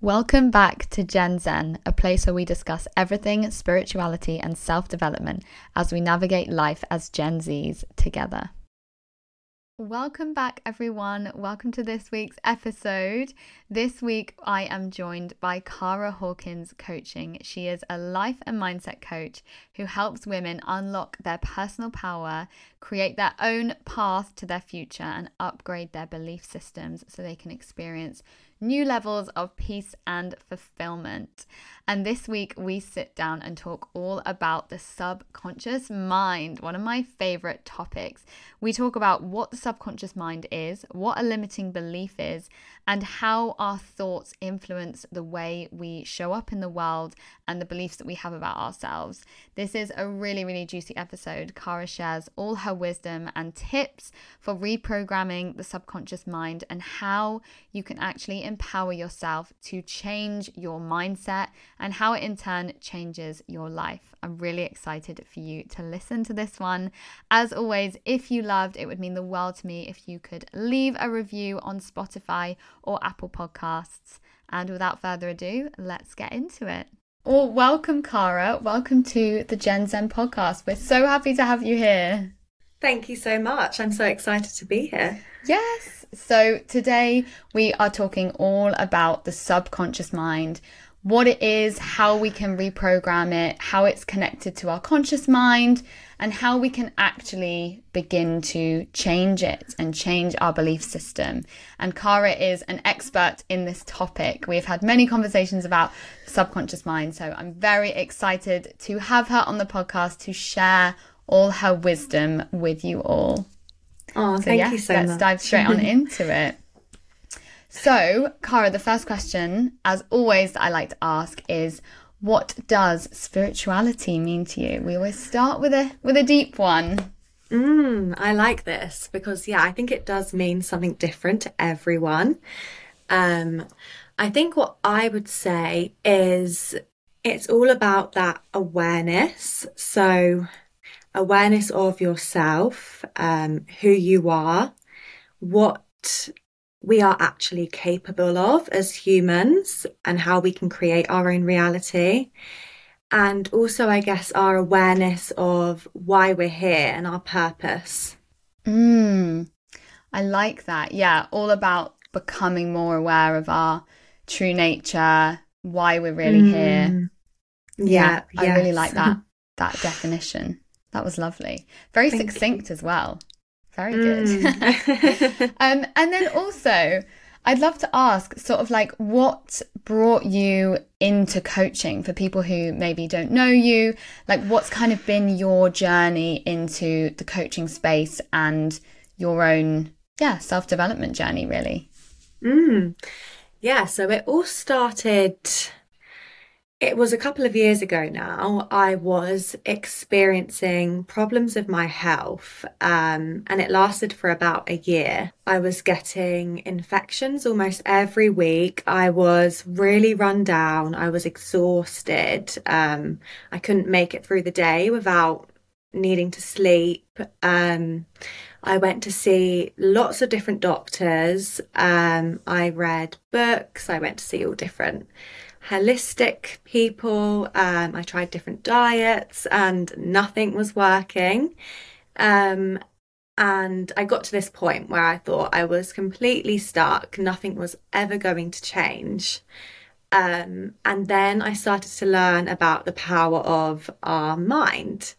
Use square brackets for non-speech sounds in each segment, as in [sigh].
Welcome back to Gen Zen, a place where we discuss everything spirituality and self development as we navigate life as Gen Zs together. Welcome back, everyone. Welcome to this week's episode. This week, I am joined by Cara Hawkins Coaching. She is a life and mindset coach who helps women unlock their personal power, create their own path to their future, and upgrade their belief systems so they can experience new levels of peace and fulfillment. And this week, we sit down and talk all about the subconscious mind, one of my favorite topics. We talk about what the subconscious mind is, what a limiting belief is, and how our thoughts influence the way we show up in the world and the beliefs that we have about ourselves. This is a really, really juicy episode. Cara shares all her wisdom and tips for reprogramming the subconscious mind and how you can actually empower yourself to change your mindset and how it in turn changes your life. I'm really excited for you to listen to this one. As always, if you loved, it would mean the world to me if you could leave a review on Spotify or Apple Podcasts. And without further ado, let's get into it. Well, welcome, Cara. Welcome to the Gen Zen podcast. We're so happy to have you here. Thank you so much. I'm so excited to be here. Yes. So today we are talking all about the subconscious mind, what it is, how we can reprogram it, how it's connected to our conscious mind, and how we can actually begin to change it and change our belief system. And Cara is an expert in this topic. We've had many conversations about subconscious mind, so I'm very excited to have her on the podcast to share all her wisdom with you all. Oh, so thank yeah, you so let's much. dive straight on [laughs] into it. So, Cara, the first question, as always, that I like to ask is, what does spirituality mean to you? We always start with a with a deep one. Mm, I like this because yeah, I think it does mean something different to everyone. Um, I think what I would say is it's all about that awareness. So awareness of yourself, um, who you are, what we are actually capable of as humans and how we can create our own reality. And also, I guess, our awareness of why we're here and our purpose. Mm, I like that. Yeah, all about becoming more aware of our true nature, why we're really mm. here. Yeah, yeah I really like that [laughs] that definition. That was lovely. Very Thank succinct you. as well. Very good. Mm. [laughs] [laughs] um, and then also, I'd love to ask sort of like what brought you into coaching for people who maybe don't know you? Like, what's kind of been your journey into the coaching space and your own, yeah, self development journey, really? Mm. Yeah, so it all started it was a couple of years ago now. I was experiencing problems with my health, um, and it lasted for about a year. I was getting infections almost every week. I was really run down. I was exhausted. Um, I couldn't make it through the day without needing to sleep. Um, I went to see lots of different doctors. Um, I read books. I went to see all different holistic people. Um, I tried different diets and nothing was working. Um, and I got to this point where I thought I was completely stuck, nothing was ever going to change. Um, and then I started to learn about the power of our mind.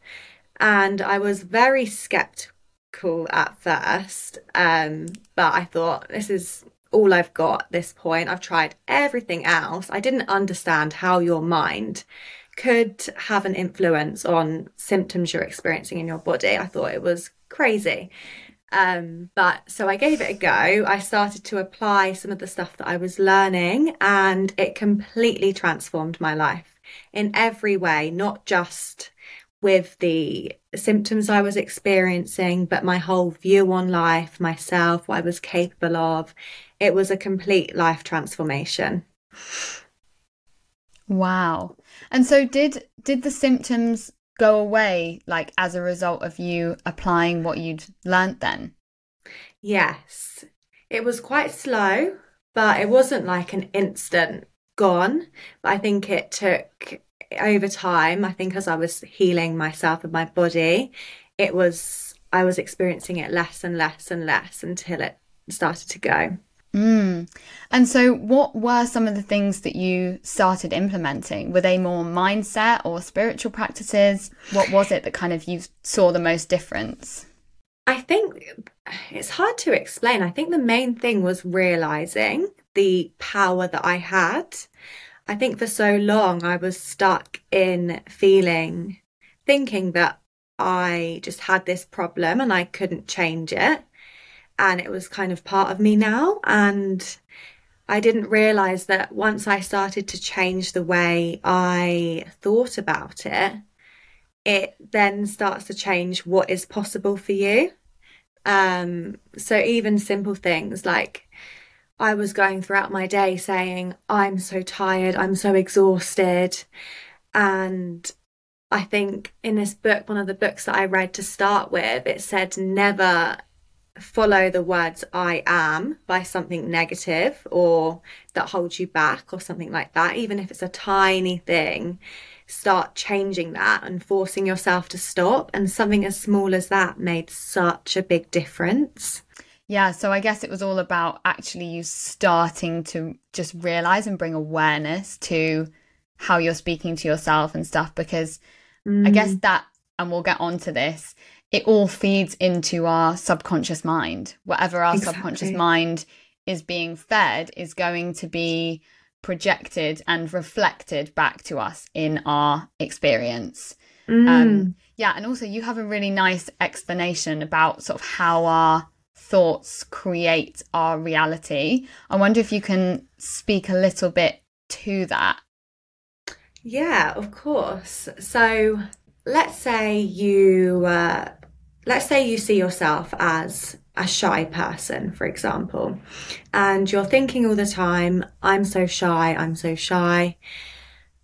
And I was very skeptical at first, um, but I thought this is all I've got at this point. I've tried everything else. I didn't understand how your mind could have an influence on symptoms you're experiencing in your body. I thought it was crazy. Um, but so I gave it a go. I started to apply some of the stuff that I was learning, and it completely transformed my life in every way, not just with the symptoms I was experiencing, but my whole view on life, myself, what I was capable of it was a complete life transformation. Wow. And so did did the symptoms go away like as a result of you applying what you'd learnt then? Yes. It was quite slow, but it wasn't like an instant gone. But I think it took over time, I think as I was healing myself and my body, it was, I was experiencing it less and less and less until it started to go. Mm. And so, what were some of the things that you started implementing? Were they more mindset or spiritual practices? What was it that kind of you saw the most difference? I think it's hard to explain. I think the main thing was realizing the power that I had. I think for so long I was stuck in feeling, thinking that I just had this problem and I couldn't change it. And it was kind of part of me now. And I didn't realize that once I started to change the way I thought about it, it then starts to change what is possible for you. Um, so even simple things like I was going throughout my day saying, I'm so tired, I'm so exhausted. And I think in this book, one of the books that I read to start with, it said never follow the words I am by something negative or that holds you back or something like that, even if it's a tiny thing start changing that and forcing yourself to stop. And something as small as that made such a big difference. Yeah, so I guess it was all about actually you starting to just realize and bring awareness to how you're speaking to yourself and stuff because mm. I guess mm. that and we'll get on to this it all feeds into our subconscious mind whatever our exactly. subconscious mind is being fed is going to be projected and reflected back to us in our experience. Um, mm. Um, yeah, and also you have a really nice explanation about sort of how our thoughts create our reality. I wonder if you can speak a little bit to that. Yeah, of course. So let's say you uh, let's say you see yourself as a shy person, for example, and you're thinking all the time, I'm so shy, I'm so shy.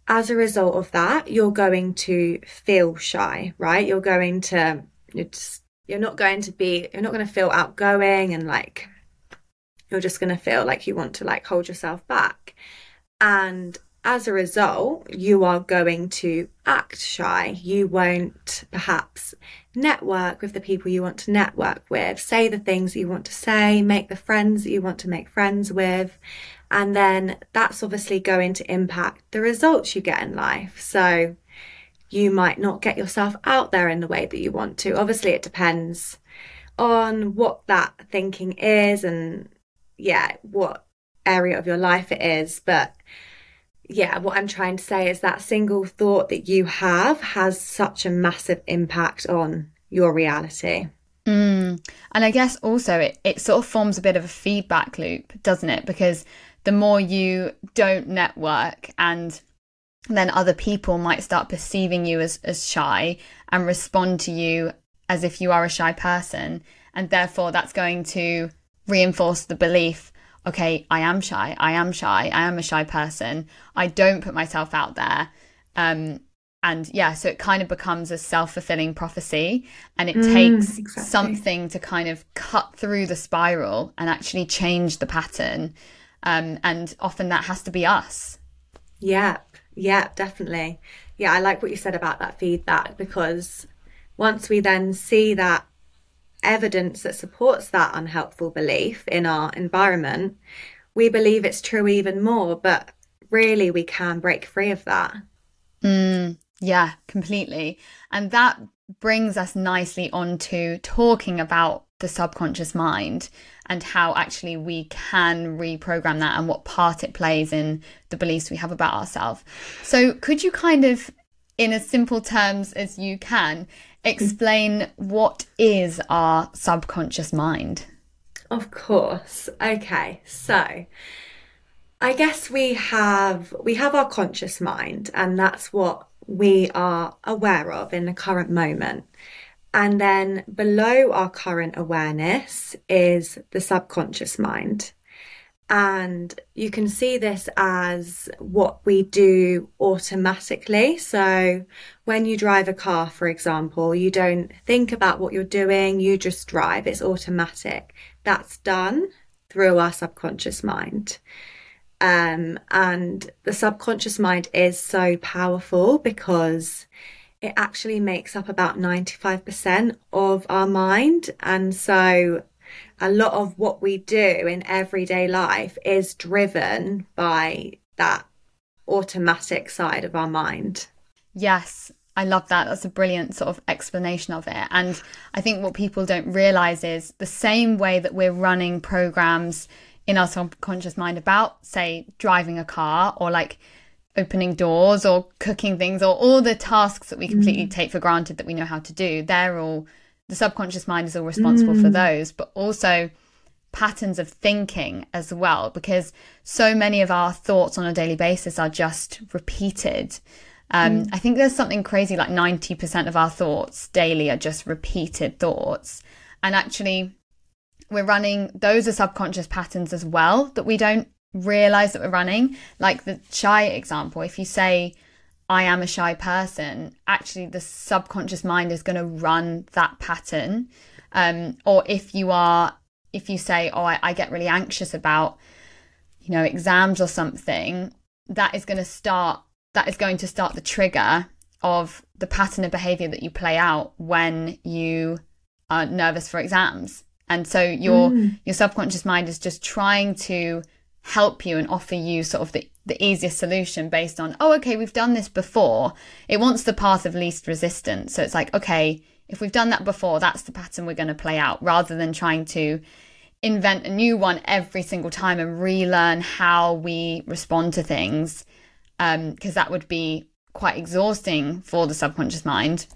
As a result of that, you're going to feel shy, right? You're going to, you're, just, you're not going to be, you're not going to feel outgoing and like, you're just going to feel like you want to like hold yourself back. And as a result, you are going to act shy. You won't perhaps network with the people you want to network with, say the things that you want to say, make the friends that you want to make friends with. And then that's obviously going to impact the results you get in life. So you might not get yourself out there in the way that you want to. Obviously, it depends on what that thinking is and, yeah, what area of your life it is. But yeah, what I'm trying to say is that single thought that you have has such a massive impact on your reality. Mm. And I guess also it, it sort of forms a bit of a feedback loop, doesn't it? Because the more you don't network and then other people might start perceiving you as, as shy and respond to you as if you are a shy person. And therefore, that's going to reinforce the belief okay, I am shy. I am shy. I am a shy person. I don't put myself out there. Um, and yeah, so it kind of becomes a self fulfilling prophecy. And it mm, takes exactly. something to kind of cut through the spiral and actually change the pattern. Um, and often that has to be us. Yeah, yeah, definitely. Yeah, I like what you said about that feedback because once we then see that evidence that supports that unhelpful belief in our environment, we believe it's true even more. But really, we can break free of that. Mm, yeah, completely. And that brings us nicely on to talking about the subconscious mind and how actually we can reprogram that and what part it plays in the beliefs we have about ourselves. So, could you kind of, in as simple terms as you can, explain what is our subconscious mind? Of course. Okay. So, I guess we have we have our conscious mind and that's what we are aware of in the current moment. And then below our current awareness is the subconscious mind. And you can see this as what we do automatically. So when you drive a car, for example, you don't think about what you're doing, you just drive, it's automatic. That's done through our subconscious mind. Um, and the subconscious mind is so powerful because it actually makes up about 95% of our mind. And so a lot of what we do in everyday life is driven by that automatic side of our mind. Yes, I love that. That's a brilliant sort of explanation of it. And I think what people don't realize is the same way that we're running programs in our subconscious mind about, say, driving a car or like opening doors or cooking things or all the tasks that we completely mm. take for granted that we know how to do. They're all, the subconscious mind is all responsible mm. for those, but also patterns of thinking as well, because so many of our thoughts on a daily basis are just repeated. Um, mm. I think there's something crazy like 90% of our thoughts daily are just repeated thoughts. And actually, we're running those are subconscious patterns as well that we don't realize that we're running. Like the shy example, if you say, I am a shy person, actually, the subconscious mind is going to run that pattern. Um, or if you are, if you say, Oh, I, I get really anxious about, you know, exams or something, that is going to start that is going to start the trigger of the pattern of behavior that you play out when you are nervous for exams. And so your mm. your subconscious mind is just trying to help you and offer you sort of the, the easiest solution based on, oh, okay, we've done this before. It wants the path of least resistance. So it's like, okay, if we've done that before, that's the pattern we're going to play out rather than trying to invent a new one every single time and relearn how we respond to things because um, that would be quite exhausting for the subconscious mind.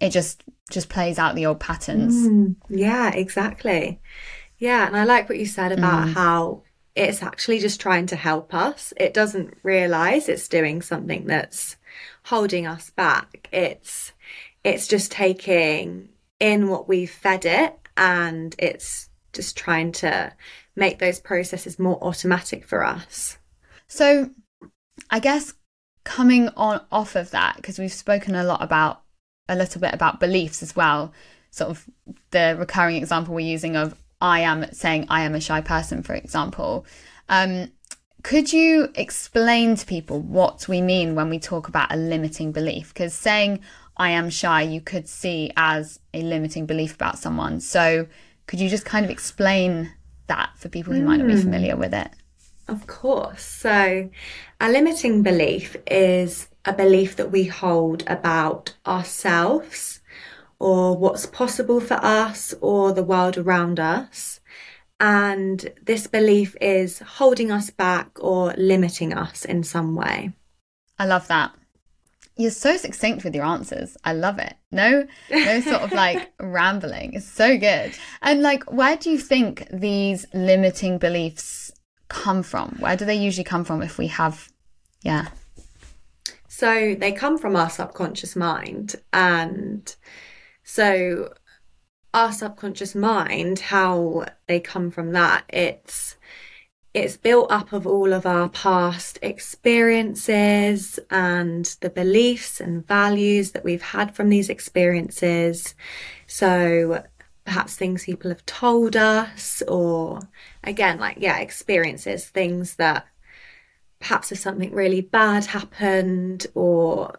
It just just plays out the old patterns. Mm, yeah, exactly. Yeah, and I like what you said about mm. how it's actually just trying to help us. It doesn't realize it's doing something that's holding us back. It's it's just taking in what we've fed it and it's just trying to make those processes more automatic for us. So I guess coming on off of that, because we've spoken a lot about a little bit about beliefs as well, sort of the recurring example we're using of I am saying I am a shy person, for example. Um, could you explain to people what we mean when we talk about a limiting belief? Because saying I am shy, you could see as a limiting belief about someone. So, could you just kind of explain that for people who might not be hmm. familiar with it? Of course. So, a limiting belief is a belief that we hold about ourselves or what's possible for us or the world around us. And this belief is holding us back or limiting us in some way. I love that. You're so succinct with your answers. I love it. No, no sort of like [laughs] rambling. It's so good. And like, where do you think these limiting beliefs come from? Where do they usually come from if we have, yeah? So they come from our subconscious mind. And so our subconscious mind, how they come from that, it's it's built up of all of our past experiences and the beliefs and values that we've had from these experiences. So perhaps things people have told us or again like yeah experiences things that perhaps if something really bad happened or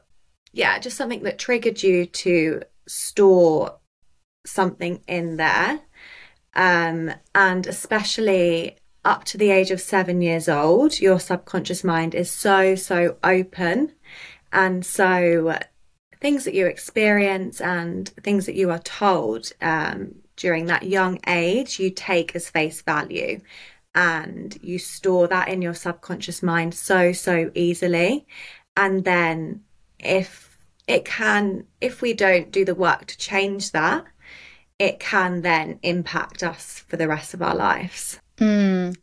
yeah just something that triggered you to store something in there um, and especially up to the age of seven years old your subconscious mind is so so open and so things that you experience and things that you are told um, during that young age, you take as face value and you store that in your subconscious mind so, so easily. And then if it can, if we don't do the work to change that, it can then impact us for the rest of our lives. Mm.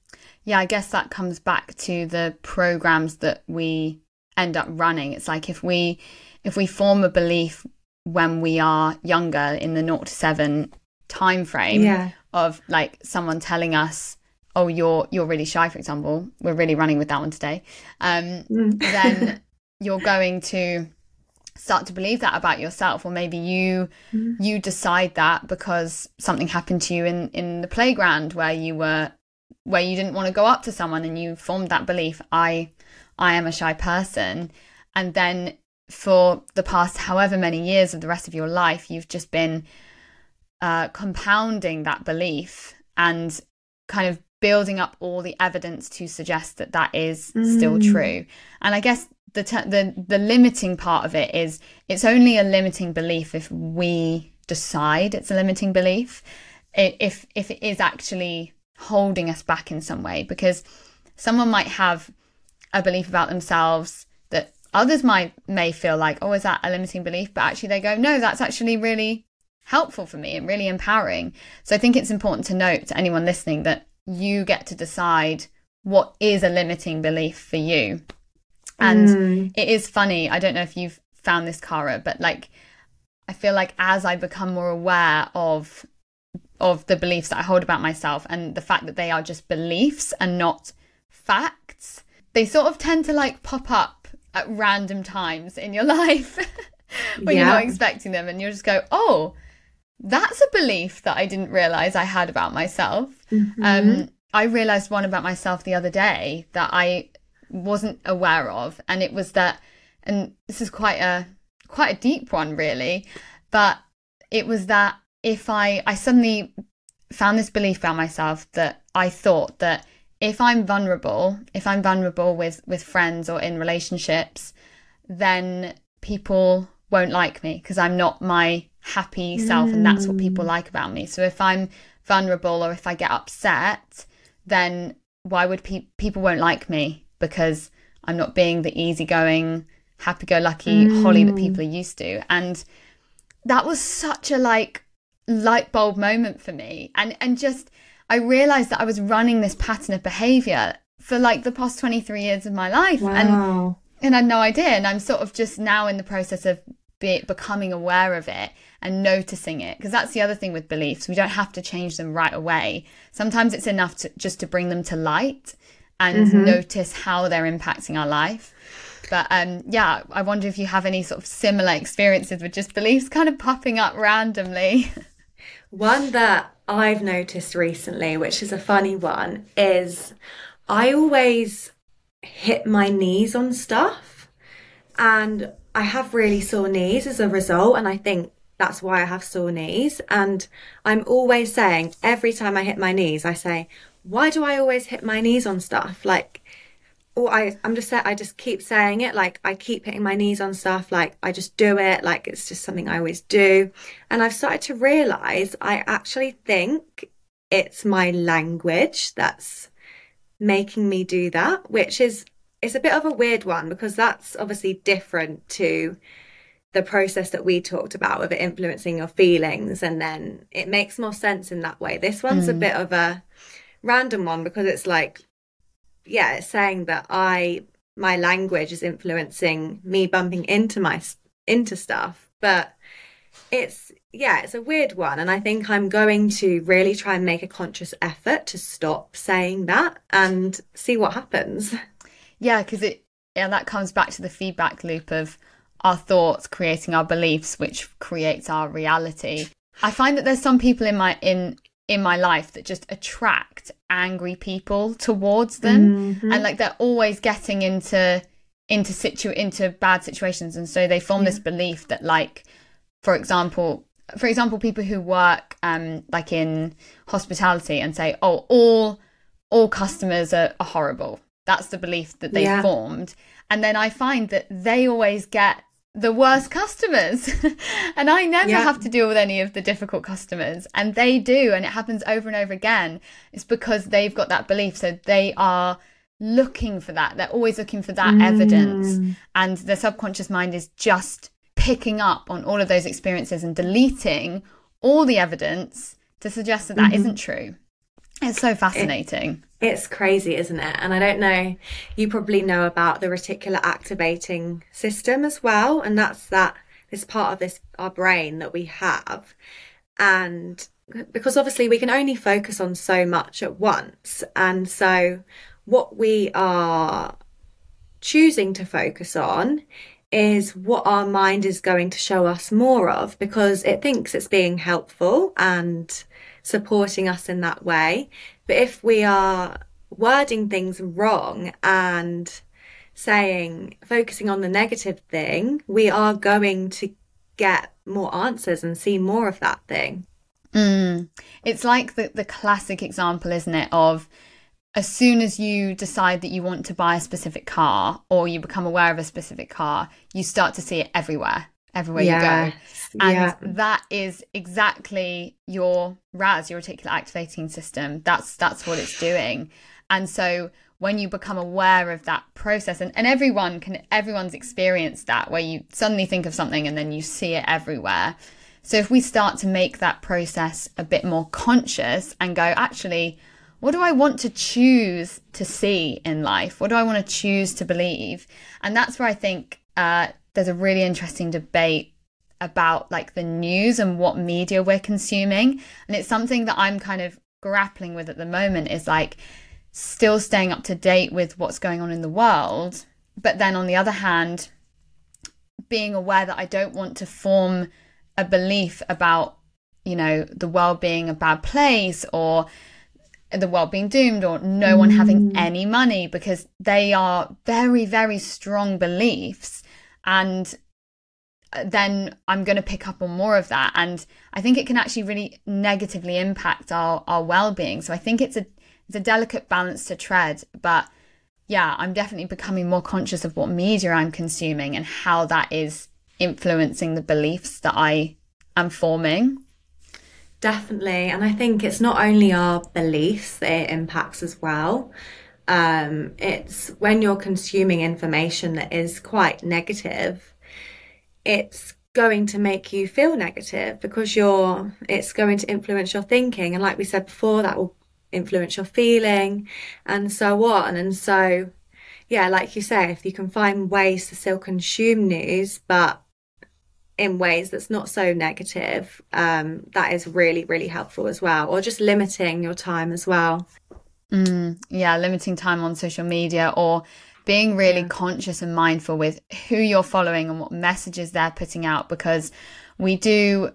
Yeah, I guess that comes back to the programs that we end up running. It's like if we if we form a belief when we are younger in the 0 to 7 time frame yeah. of like someone telling us oh you're you're really shy for example we're really running with that one today um mm. then [laughs] you're going to start to believe that about yourself or maybe you mm. you decide that because something happened to you in in the playground where you were where you didn't want to go up to someone and you formed that belief, I I am a shy person. And then for the past however many years of the rest of your life, you've just been uh, compounding that belief and kind of building up all the evidence to suggest that that is mm. still true. And I guess the te- the the limiting part of it is it's only a limiting belief if we decide it's a limiting belief. If if it is actually holding us back in some way, because someone might have a belief about themselves that others might may feel like, oh, is that a limiting belief? But actually, they go, no, that's actually really helpful for me and really empowering. So I think it's important to note to anyone listening that you get to decide what is a limiting belief for you. And mm. it is funny. I don't know if you've found this, Cara, but like, I feel like as I become more aware of of the beliefs that I hold about myself and the fact that they are just beliefs and not facts, they sort of tend to like pop up at random times in your [laughs] life when yeah. you're not expecting them and you'll just go, oh, that's a belief that I didn't realize I had about myself. Mm-hmm. Um, I realized one about myself the other day that I wasn't aware of, and it was that, and this is quite a quite a deep one, really, but it was that if I I suddenly found this belief about myself that I thought that if I'm vulnerable, if I'm vulnerable with with friends or in relationships, then people won't like me because I'm not my happy self mm. and that's what people mm. like about me. So if I'm vulnerable or if I get upset, then why would pe- people won't like me because I'm not being the easygoing, happy-go-lucky mm. Holly that people are used to. And that was such a like light bulb moment for me. And and just I realized that I was running this pattern of behavior for like the past 23 years of my life wow. and and I had no idea and I'm sort of just now in the process of be, becoming aware of it and noticing it because that's the other thing with beliefs we don't have to change them right away sometimes it's enough to just to bring them to light and mm-hmm. notice how they're impacting our life but um, yeah i wonder if you have any sort of similar experiences with just beliefs kind of popping up randomly [laughs] one that i've noticed recently which is a funny one is i always hit my knees on stuff and I have really sore knees as a result, and I think that's why I have sore knees. And I'm always saying, every time I hit my knees, I say, why do I always hit my knees on stuff? Like, or I, I'm just I just keep saying it. Like, I keep hitting my knees on stuff. Like, I just do it. Like, it's just something I always do. And I've started to realize I actually think it's my language that's making me do that, which is it's a bit of a weird one because that's obviously different to the process that we talked about with it influencing your feelings and then it makes more sense in that way this one's mm. a bit of a random one because it's like yeah it's saying that i my language is influencing me bumping into my into stuff. But it's yeah it's a weird one. And i think i'm going to really try and make a conscious effort to stop saying that and see what happens. Yeah, because it yeah that comes back to the feedback loop of our thoughts creating our beliefs, which creates our reality. I find that there's some people in my in in my life that just attract angry people towards them, mm-hmm. and like they're always getting into into situ into bad situations, and so they form yeah. this belief that like, for example, for example, people who work um like in hospitality and say, oh, all all customers are, are horrible that's the belief that they yeah. formed. And then I find that they always get the worst customers. [laughs] and I never yeah. have to deal with any of the difficult customers. And they do. And it happens over and over again. It's because they've got that belief. So they are looking for that. They're always looking for that mm. evidence. And the subconscious mind is just picking up on all of those experiences and deleting all the evidence to suggest that that mm-hmm. not true. It's so fascinating. It, it's crazy, isn't it? And I don't know, you probably know about the reticular activating system as well. And that's that this part of this our brain that we have. And because obviously we can only focus on so much at once. And so what we are choosing to focus on is what our mind is going to show us more of because it thinks it's being helpful and supporting us in that way. But if we are wording things wrong and saying, focusing on the negative thing, we are going to get more answers and see more of that thing. Mm. It's like the, the classic example, isn't it, of as soon as you decide that you want to buy a specific car or you become aware of a specific car, you start to see it everywhere, everywhere yes. you go. And yeah. that is exactly your RAS, your reticular activating system. That's that's what it's doing. And so when you become aware of that process and, and everyone can everyone's experienced that where you suddenly think of something and then you see it everywhere. So if we start to make that process a bit more conscious and go, actually, what do I want to choose to see in life? What do I want to choose to believe? And that's where I think uh, there's a really interesting debate about like the news and what media we're consuming. And it's something that I'm kind of grappling with at the moment is like still staying up to date with what's going on in the world. But then on the other hand, being aware that I don't want to form a belief about, you know, the world being a bad place or the world being doomed or no one having mm. any money because they are very, very strong beliefs. And then I'm going to pick up on more of that. And I think it can actually really negatively impact our, our well being. So I think it's a, it's a delicate balance to tread. But yeah, I'm definitely becoming more conscious of what media I'm consuming and how that is influencing the beliefs that I am forming. Definitely. And I think it's not only our beliefs that it impacts as well. Um, it's when you're consuming information that is quite negative, it's going to make you feel negative because you're it's going to influence your thinking and like we said before that will influence your feeling and so on and so yeah like you say if you can find ways to still consume news but in ways that's not so negative, um, that is really, really helpful as well. Or just limiting your time as well. Mm, yeah, limiting time on social media or being really yeah. conscious and mindful with who you're following and what messages they're putting out because we do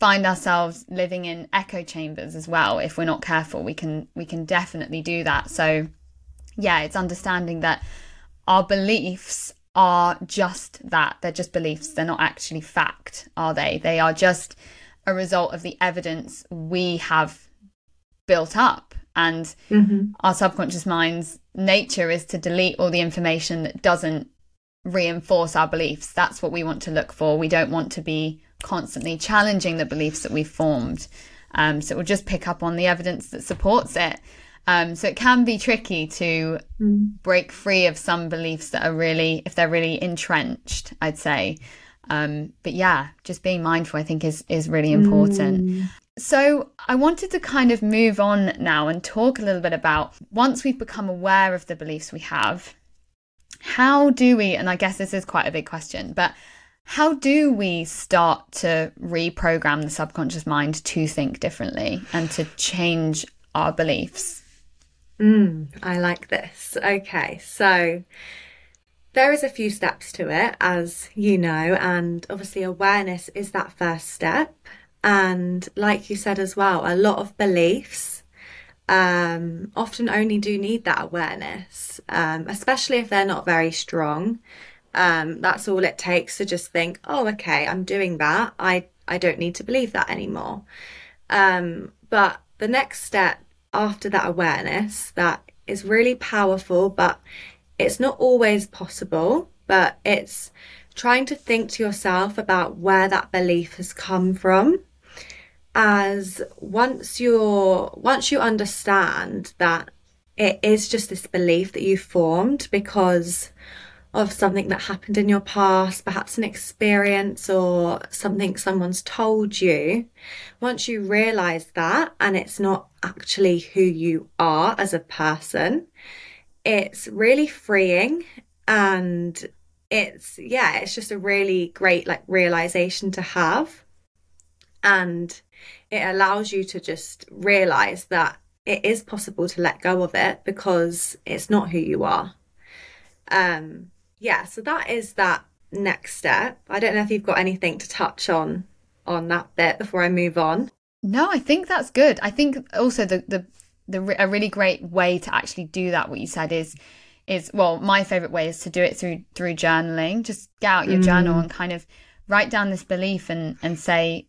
find ourselves living in echo chambers as well if we're not careful we can we can definitely do that so yeah it's understanding that our beliefs are just that. They're just beliefs. They're not actually fact, are they? They are just a result of the evidence we have built up. And mm-hmm. our subconscious mind's nature is to delete all the information that doesn't reinforce our beliefs. That's what we want to look for. We don't want to be constantly challenging the beliefs that we've formed. Um, so we'll just pick up on the evidence that supports it. Um, so it can be tricky to mm. break free of some beliefs that are really, if they're really entrenched, I'd say. Um, but yeah, just being mindful, I think, is is really important. Mm. So I wanted to kind of move on now and talk a little bit about once we've become aware of the beliefs we have, how do we? And I guess this is quite a big question, but how do we start to reprogram the subconscious mind to think differently and to change our beliefs? Mm, I like this. Okay, so there is a few steps to it, as you know, and obviously awareness is that first step. And like you said as well, a lot of beliefs um, often only do need that awareness, um, especially if they're not very strong. Um, that's all it takes to just think, oh, okay, I'm doing that. I I don't need to believe that anymore. Um, but the next step after that awareness that is really powerful, but it's not always possible. But it's trying to think to yourself about where that belief has come from. As once you're once you understand that it is just this belief that you formed because of something that happened in your past, perhaps an experience or something someone's told you, once you realize that and it's not actually who you are as a person, it's really freeing and it's, yeah, it's just a really great like realization to have. And it allows you to just realize that it is possible to let go of it because it's not who you are. Um, yeah, so that is that next step. I don't know if you've got anything to touch on on that bit before I move on. No, I think that's good. I think also the the the a really great way to actually do that what you said is is well my favorite way is to do it through through journaling just get out your mm. journal and kind of write down this belief and and say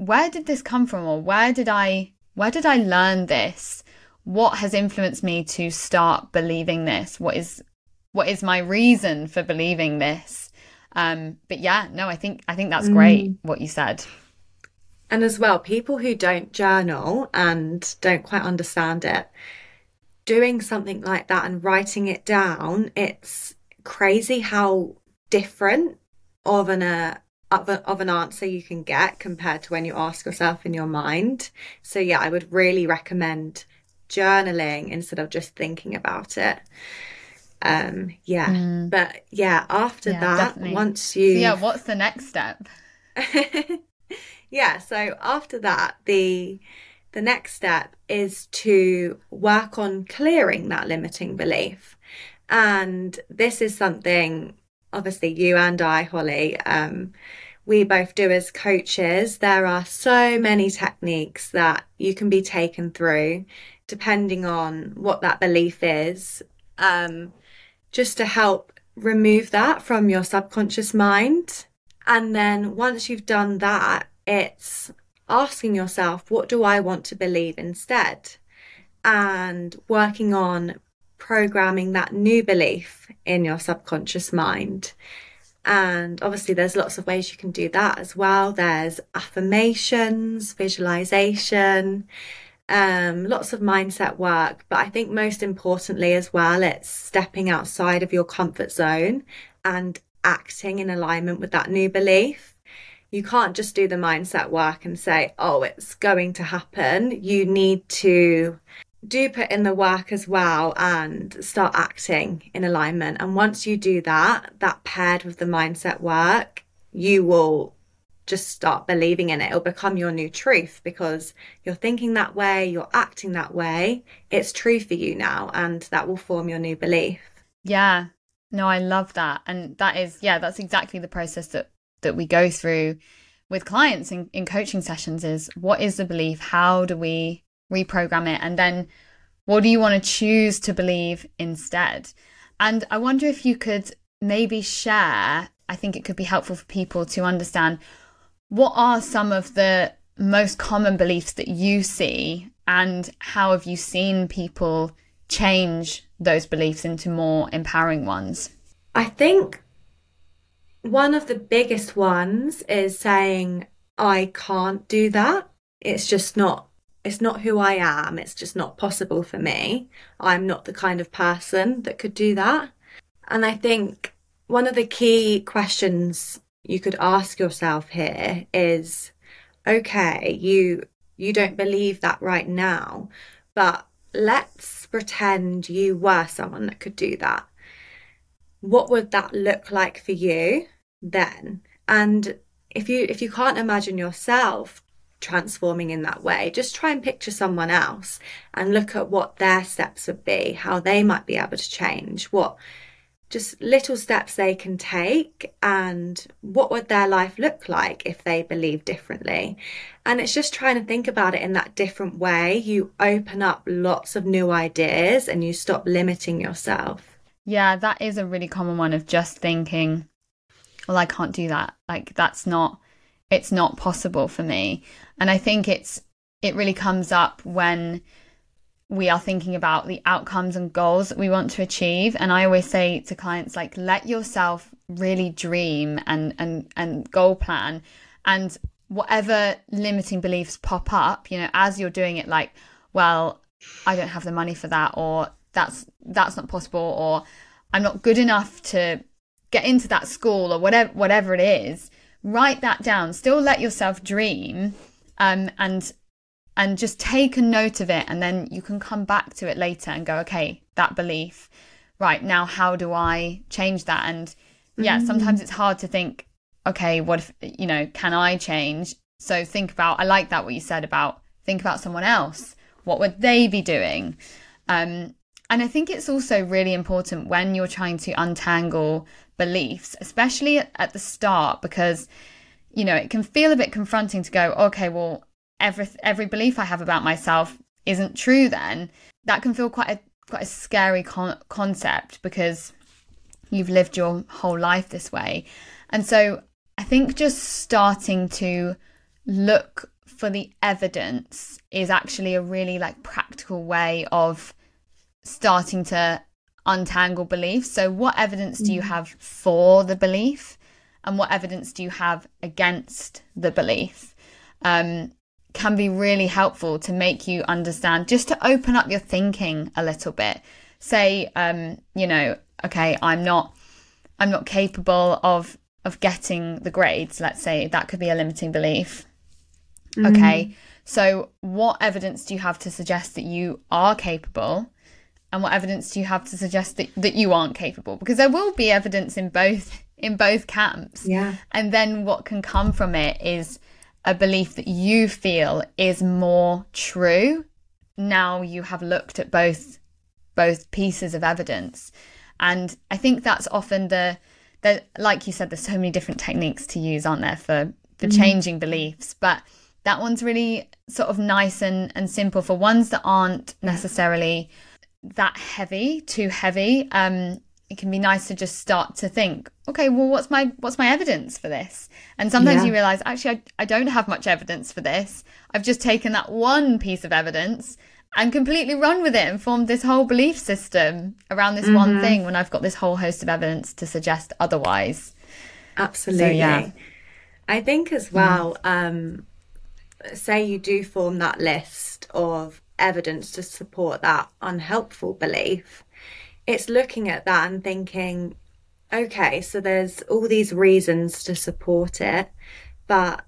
where did this come from or where did i where did i learn this? What has influenced me to start believing this? What is what is my reason for believing this? Um but yeah no i think i think that's great mm. what you said. And as well people who don't journal and don't quite understand it doing something like that and writing it down it's crazy how different of an uh, of, a, of an answer you can get compared to when you ask yourself in your mind so yeah i would really recommend journaling instead of just thinking about it um yeah mm. but yeah after yeah, that definitely. once you so yeah what's the next step [laughs] yeah so after that the the next step is to work on clearing that limiting belief and this is something obviously you and i holly um we both do as coaches there are so many techniques that you can be taken through depending on what that belief is um just to help remove that from your subconscious mind. And then once you've done that, it's asking yourself, what do I want to believe instead? And working on programming that new belief in your subconscious mind. And obviously, there's lots of ways you can do that as well. There's affirmations, visualization, um, lots of mindset work, but I think most importantly as well, it's stepping outside of your comfort zone and acting in alignment with that new belief. You can't just do the mindset work and say, oh, it's going to happen. You need to do put in the work as well and start acting in alignment. And once you do that, that paired with the mindset work, you will just start believing in it. It'll become your new truth because you're thinking that way, you're acting that way. It's true for you now, and that will form your new belief. Yeah. No, I love that. And that is, yeah, that's exactly the process that that we go through with clients in, in coaching sessions is what is the belief? How do we reprogram it? And then what do you want to choose to believe instead? And I wonder if you could maybe share, I think it could be helpful for people to understand what are some of the most common beliefs that you see, and how have you seen people change those beliefs into more empowering ones? I think one of the biggest ones is saying, I can't do that. It's just not it's not who I am. It's just not possible for me. I'm not the kind of person that could do that. And I think one of the key questions you could ask yourself here is okay you you don't believe that right now but let's pretend you were someone that could do that what would that look like for you then and if you if you can't imagine yourself transforming in that way. Just try and picture someone else and look at what their steps would be how they might be able to change what just little steps they can take and what would their life look like if they believe differently. And it's just trying to think about it in that different way. You open up lots of new ideas and you stop limiting yourself. Yeah that is a really common one of just thinking well i can't do that. Like that's not it's not possible for me. And i think it's it really comes up when we are thinking about the outcomes and goals that we want to achieve. And i always say to clients like let yourself really dream and and and goal plan. And whatever limiting beliefs pop up you know as you're doing it like well i don't have the money for that or that's that's not possible or i'm not good enough to get into that school or whatever whatever it is write that down. Still let yourself dream um, and and just take a note of it and then you can come back to it later and go okay that belief. Right now how do i change that? And yeah mm. sometimes it's hard to think okay what if you know can i change? So think about i like that what you said about think about someone else. What would they be doing? Um, and i think it's also really important when you're trying to untangle beliefs especially at, the start because you know it can feel a bit confronting to go okay well every every belief I have about myself isn't true then. That can feel quite a quite a scary con- concept because you've lived your whole life this way. And so i think just starting to look for the evidence is actually a really like practical way of starting to untangle beliefs so what evidence do you mm. have for the belief and what evidence do you have against the belief um, can be really helpful to make you understand, just to open up your thinking a little bit. Say, um, you know, okay, I'm not, I'm not capable of of getting the grades. Let's say that could be a limiting belief. Mm. Okay, so what evidence do you have to suggest that you are capable? And what evidence do you have to suggest that, that you aren't capable? Because there will be evidence in both [laughs] in both camps. Yeah. And then what can come from it is a belief that you feel is more true now you have looked at both both pieces of evidence and i think that's often the the like you said there's so many different techniques to use aren't there for for mm-hmm. changing beliefs but that one's really sort of nice and and simple for ones that aren't necessarily that heavy too heavy um it can be nice to just start to think okay well what's my what's my evidence for this and sometimes yeah. you realize actually I, I don't have much evidence for this i've just taken that one piece of evidence and completely run with it and formed this whole belief system around this mm-hmm. one thing when i've got this whole host of evidence to suggest otherwise absolutely so, yeah. i think as well mm. um say you do form that list of evidence to support that unhelpful belief it's looking at that and thinking, okay, so there's all these reasons to support it, but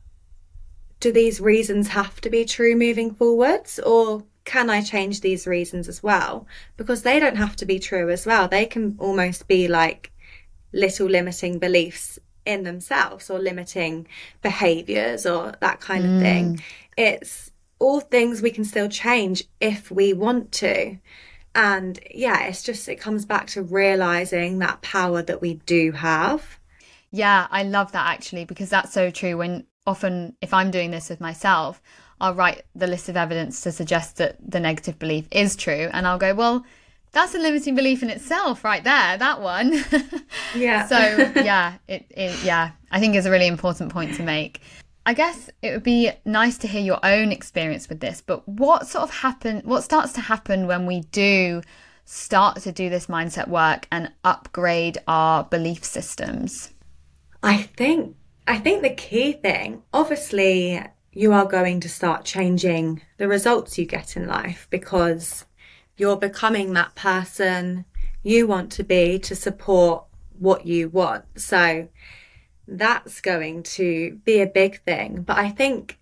do these reasons have to be true moving forwards or can I change these reasons as well? Because they don't have to be true as well. They can almost be like little limiting beliefs in themselves or limiting behaviors or that kind mm. of thing. Mm. It's all things we can still change if we want to. And yeah it's just it comes back to realizing that power that we do have. Yeah i love that actually because that's so true. When often if i'm doing this with myself i'll write the list of evidence to suggest that the negative belief is true. And i'll go well that's a limiting belief in itself right there that one. [laughs] Yeah. So yeah it, it yeah i think is a really important point to make I guess it would be nice to hear your own experience with this, but what sort of happen what starts to happen when we do start to do this mindset work and upgrade our belief systems? I think I think the key thing, obviously you are going to start changing the results you get in life because you're becoming that person you want to be to support what you want. So that's going to be a big thing. But I think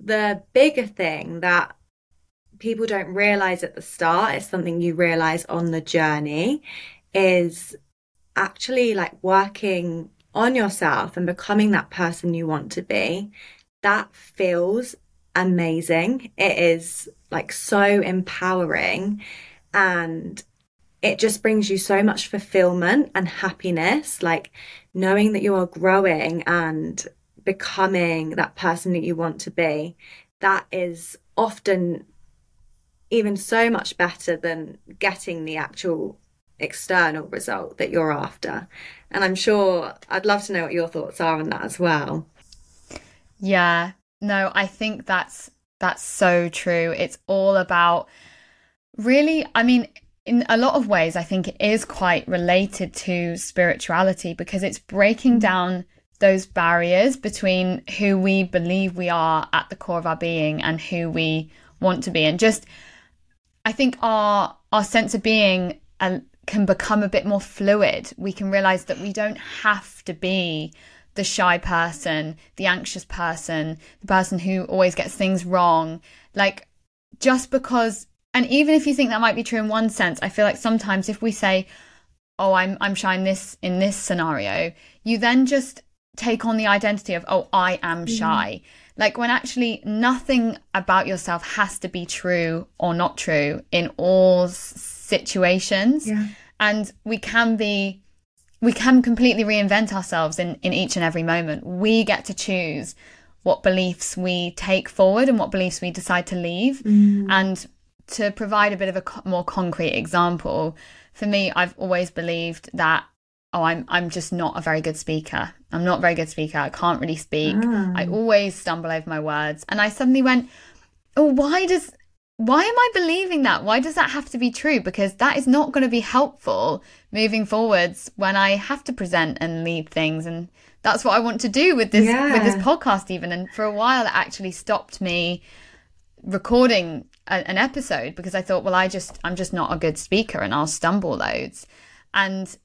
the bigger thing that people don't realize at the start is something you realize on the journey is actually like working on yourself and becoming that person you want to be. That feels amazing. It is like so empowering and it just brings you so much fulfillment and happiness. Like knowing that you are growing and becoming that person that you want to be, that is often even so much better than getting the actual external result that you're after. And I'm sure I'd love to know what your thoughts are on that as well. Yeah, no, I think that's that's so true. It's all about really, I mean, in a lot of ways, I think it is quite related to spirituality because it's breaking mm. down those barriers between who we believe we are at the core of our being and who we want to be. And just, I think our our sense of being uh, can become a bit more fluid. We can realize that we don't have to be the shy person, the anxious person, the person who always gets things wrong. Like, just because and even if you think that might be true in one sense, I feel like sometimes if we say, "Oh, I'm I'm shy in this in this scenario," you then just take on the identity of, "Oh, I am mm-hmm. shy." Mm. Like when actually nothing about yourself has to be true or not true in all situations. Yeah. And we can be we can completely reinvent ourselves in in each and every moment. We get to choose what beliefs we take forward and what beliefs we decide to leave. Mm. And to provide a bit of a co- more concrete example, for me, I've always believed that oh, I'm I'm just not a very good speaker. I'm not a very good speaker. I can't really speak. Ah. I always stumble over my words. And I suddenly went, oh, why does why am I believing that? Why does that have to be true? Because that is not going to be helpful moving forwards when I have to present and lead things. And that's what I want to do with this yeah. with this podcast even. And for a while, it actually stopped me recording a, an episode because I thought, well, I just I'm just not a good speaker and I'll stumble loads. And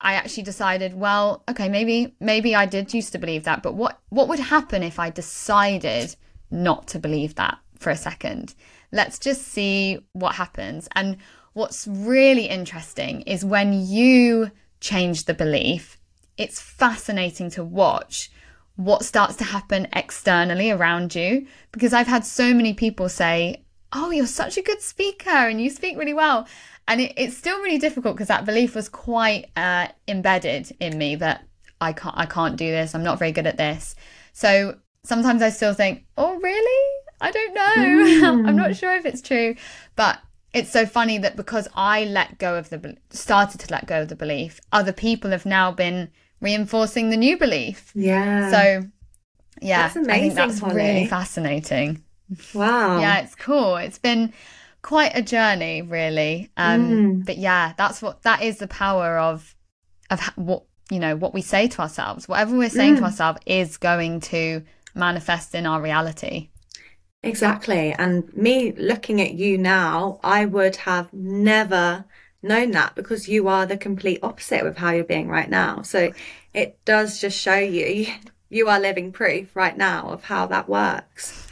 I actually decided, well, okay, maybe maybe I did used to believe that, but what what would happen if I decided not to believe that for a second? Let's just see what happens. And what's really interesting is when you change the belief, it's fascinating to watch what starts to happen externally around you because I've had so many people say, "Oh, you're such a good speaker and you speak really well." And it, it's still really difficult because that belief was quite uh, embedded in me that I can't I can't do this. I'm not very good at this. So sometimes I still think, "Oh, really? I don't know. Mm. [laughs] I'm not sure if it's true." But it's so funny that because I let go of the started to let go of the belief, other people have now been reinforcing the new belief. Yeah. So yeah, amazing, I think that's Holly. really fascinating. Wow. yeah, it's cool. It's been quite a journey, really. Um, mm. But yeah, that's what that is the power of of what you know what we say to ourselves. Whatever we're saying mm. to ourselves is going to manifest in our reality. Exactly. And me looking at you now, I would have never known that because you are the complete opposite of how you're being right now. So it does just show you [laughs] you are living proof right now of how that works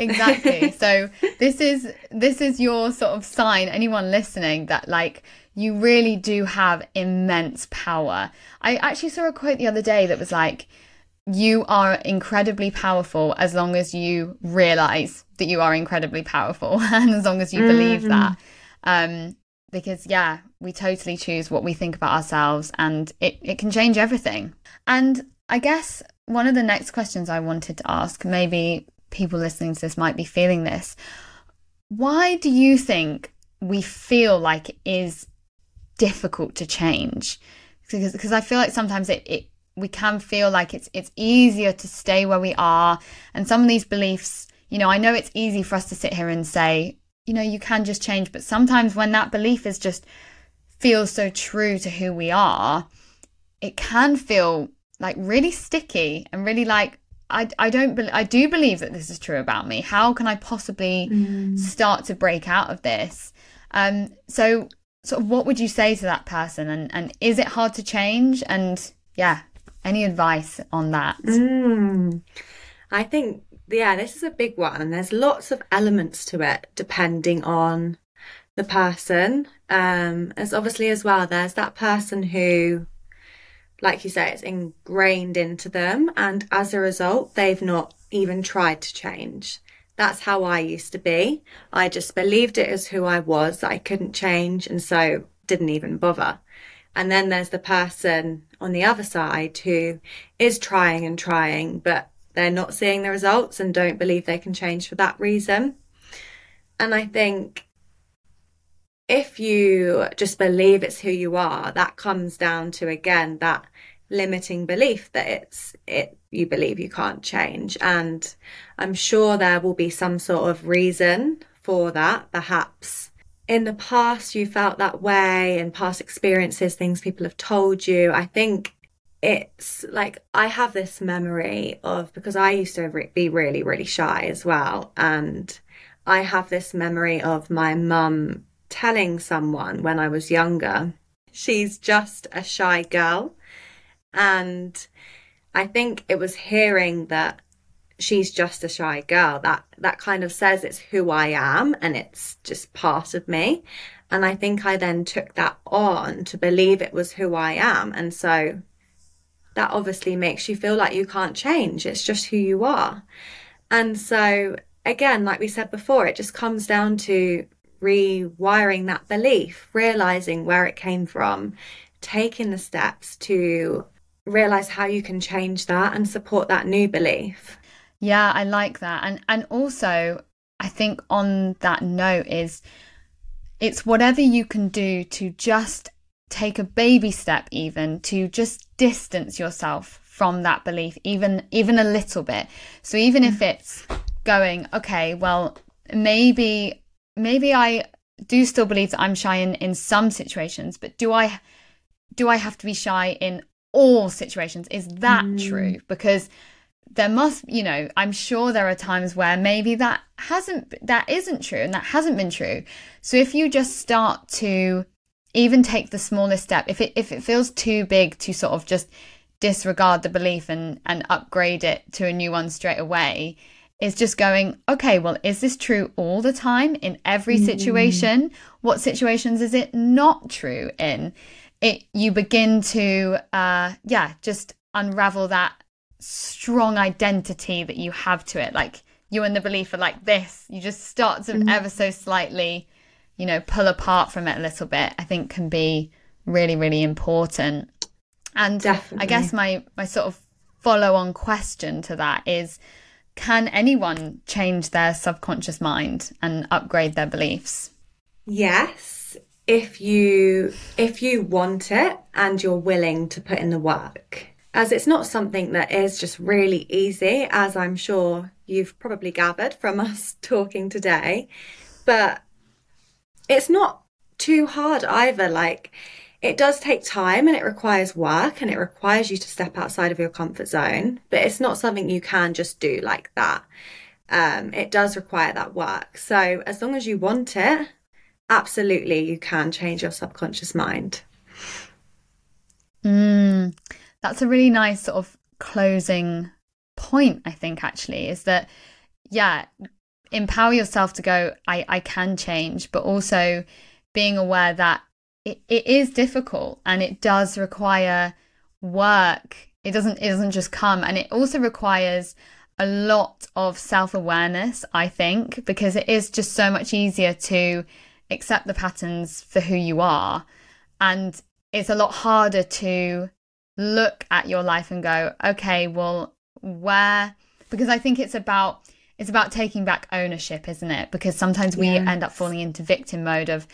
exactly. [laughs] So this is this is your sort of sign anyone listening that like you really do have immense power. I actually saw a quote the other day that was like you are incredibly powerful as long as you realize that you are incredibly powerful [laughs] and as long as you believe mm-hmm. that. Um because yeah we totally choose what we think about ourselves and it, it can change everything. And i guess one of the next questions i wanted to ask maybe people listening to this might be feeling this. Why do you think we feel like it is difficult to change? Because, because I feel like sometimes it, it we can feel like it's it's easier to stay where we are and some of these beliefs you know i know it's easy for us to sit here and say you know you can just change but sometimes when that belief is just feels so true to who we are it can feel like really sticky and really like I, I don't be- I do believe that this is true about me. How can I possibly mm. start to break out of this? Um, so sort of what would you say to that person and, and is it hard to change? And yeah, any advice on that? Mm. I think yeah, this is a big one and there's lots of elements to it depending on the person. Um, as obviously as well, there's that person who like you say, it's ingrained into them. And as a result, they've not even tried to change. That's how I used to be. I just believed it as who I was, I couldn't change, and so didn't even bother. And then there's the person on the other side who is trying and trying, but they're not seeing the results and don't believe they can change for that reason. And I think if you just believe it's who you are, that comes down to again that limiting belief that it's it you believe you can't change. And I'm sure there will be some sort of reason for that. Perhaps in the past you felt that way in past experiences, things people have told you. I think it's like I have this memory of because I used to be really, really shy as well. And I have this memory of my mum telling someone when I was younger, she's just a shy girl. And I think it was hearing that she's just a shy girl that that kind of says it's who I am and it's just part of me. And I think I then took that on to believe it was who I am. And so that obviously makes you feel like you can't change. It's just who you are. And so, again, like we said before, it just comes down to rewiring that belief, realizing where it came from, taking the steps to realize how you can change that and support that new belief. Yeah, I like that. And and also I think on that note is it's whatever you can do to just take a baby step even to just distance yourself from that belief even even a little bit. So even if mm. it's going, okay, well maybe maybe I do still believe that I'm shy in, in some situations, but do I do I have to be shy in all situations? Is that mm. true? Because there must, you know, I'm sure there are times where maybe that hasn't that isn't true and that hasn't been true. So if you just start to even take the smallest step, if it if it feels too big to sort of just disregard the belief and and upgrade it to a new one straight away, is just going, okay, well, is this true all the time in every mm. situation? Mm. What situations is it not true in? It you begin to uh yeah, just unravel that strong identity that you have to it. Like you and the belief are like this. You just start to mm. ever so slightly, you know, pull apart from it a little bit, I think can be really, really important. And Definitely. I guess my my sort of follow on question to that is can anyone change their subconscious mind and upgrade their beliefs? Yes, if you if you want it and you're willing to put in the work. As it's not something that is just really easy, as I'm sure you've probably gathered from [laughs] us talking today, but it's not too hard either. Like it does take time and it requires work and it requires you to step outside of your comfort zone, but it's not something you can just do like that. Um, it does require that work. So as long as you want it, absolutely you can change your subconscious mind. Mm, that's a really nice sort of closing point, I think, actually, is that, yeah, empower yourself to go, I, I can change, but also being aware that it, it is difficult and it does require work. It doesn't it doesn't just come and it also requires a lot of self-awareness, I think, because it is just so much easier to accept the patterns for who you are and it's a lot harder to look at your life and go, okay, well, where because I think it's about it's about taking back ownership, isn't it? Because sometimes we yes. end up falling into victim mode of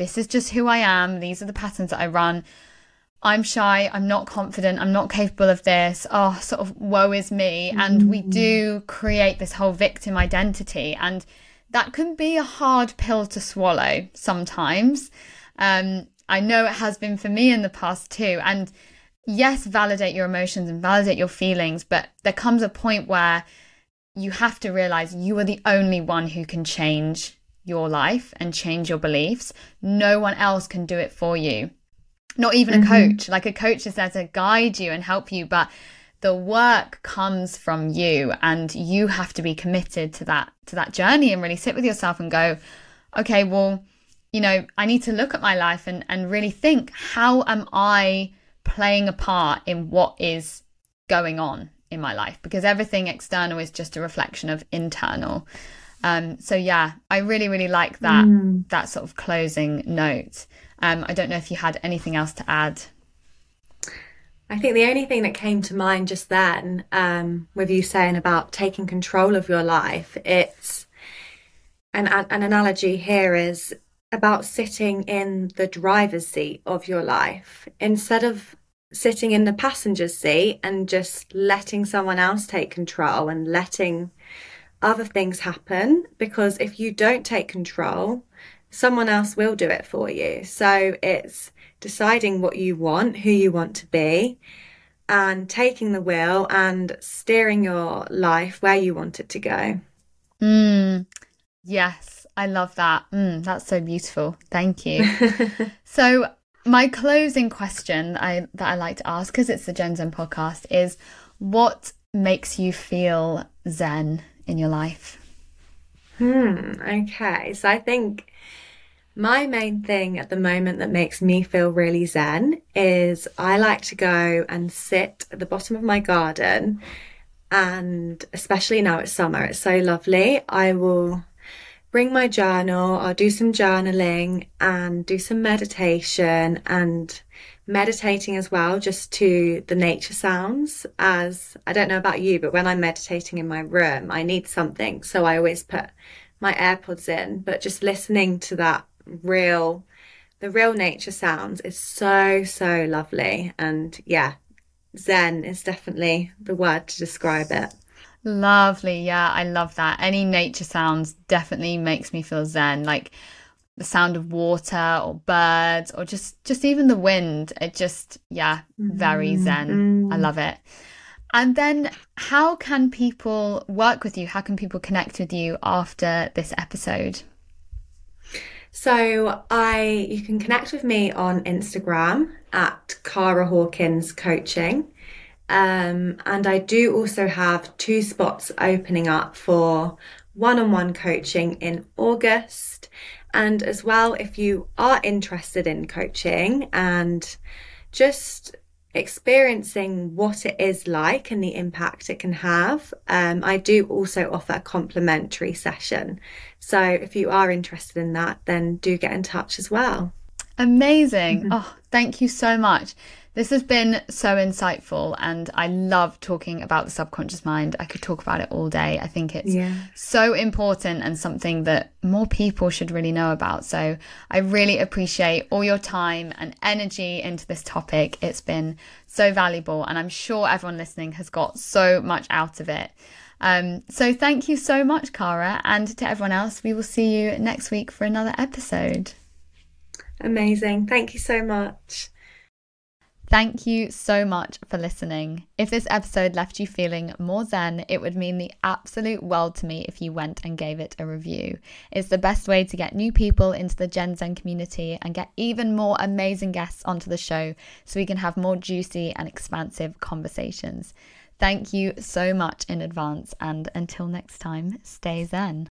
this is just who I am. These are the patterns that I run. I'm shy. I'm not confident. I'm not capable of this. Oh, sort of woe is me. And we mm. do create this whole victim identity. And that can be a hard pill to swallow sometimes. Um, I know it has been for me in the past too. And yes, validate your emotions and validate your feelings. But there comes a point where you have to realize you are the only one who can change your life and change your beliefs. No one else can do it for you. Not even mm-hmm. a coach. Like a coach is there to guide you and help you, but the work comes from you and you have to be committed to that to that journey and really sit with yourself and go, okay, well, you know, I need to look at my life and and really think, how am I playing a part in what is going on in my life? Because everything external is just a reflection of internal. Um, so yeah, I really, really like that mm. that sort of closing note. Um, I don't know if you had anything else to add. I think the only thing that came to mind just then, um, with you saying about taking control of your life, it's an an analogy here is about sitting in the driver's seat of your life instead of sitting in the passenger's seat and just letting someone else take control and letting other things happen because if you don't take control, someone else will do it for you. So it's deciding what you want, who you want to be, and taking the wheel and steering your life where you want it to go. Mm, yes, I love that. Mm, that's so beautiful. Thank you. [laughs] so, my closing question that I that I like to ask because it's the Gen Zen podcast is what makes you feel zen in your life? Hmm, okay. So I think my main thing at the moment that makes me feel really zen is I like to go and sit at the bottom of my garden and especially now it's summer, it's so lovely. I will bring my journal, I'll do some journaling and do some meditation and meditating as well, just to the nature sounds. As I don't know about you, but when I'm meditating in my room, I need something. So I always put my AirPods in, but just listening to that real, the real nature sounds is so, so lovely. And yeah, Zen is definitely the word to describe it. Lovely. Yeah, I love that. Any nature sounds definitely makes me feel zen. Like the sound of water or birds or just just even the wind. It just yeah, very zen. Mm-hmm. I love it. And then how can people work with you? How can people connect with you after this episode? So I you can connect with me on Instagram at Cara Hawkins Coaching. Um, and I do also have two spots opening up for one on one coaching in August. And as well, if you are interested in coaching and just experiencing what it is like and the impact it can have, um, I do also offer a complimentary session. So if you are interested in that, then do get in touch as well. Amazing. Mm-hmm. Oh, thank you so much. This has been so insightful, and I love talking about the subconscious mind. I could talk about it all day. I think it's yeah. so important and something that more people should really know about. So I really appreciate all your time and energy into this topic. It's been so valuable, and I'm sure everyone listening has got so much out of it. Um, so thank you so much, Cara, and to everyone else, we will see you next week for another episode. Amazing. Thank you so much. Thank you so much for listening. If this episode left you feeling more zen, it would mean the absolute world to me if you went and gave it a review. It's the best way to get new people into the Gen Zen community and get even more amazing guests onto the show so we can have more juicy and expansive conversations. Thank you so much in advance, and until next time, stay zen.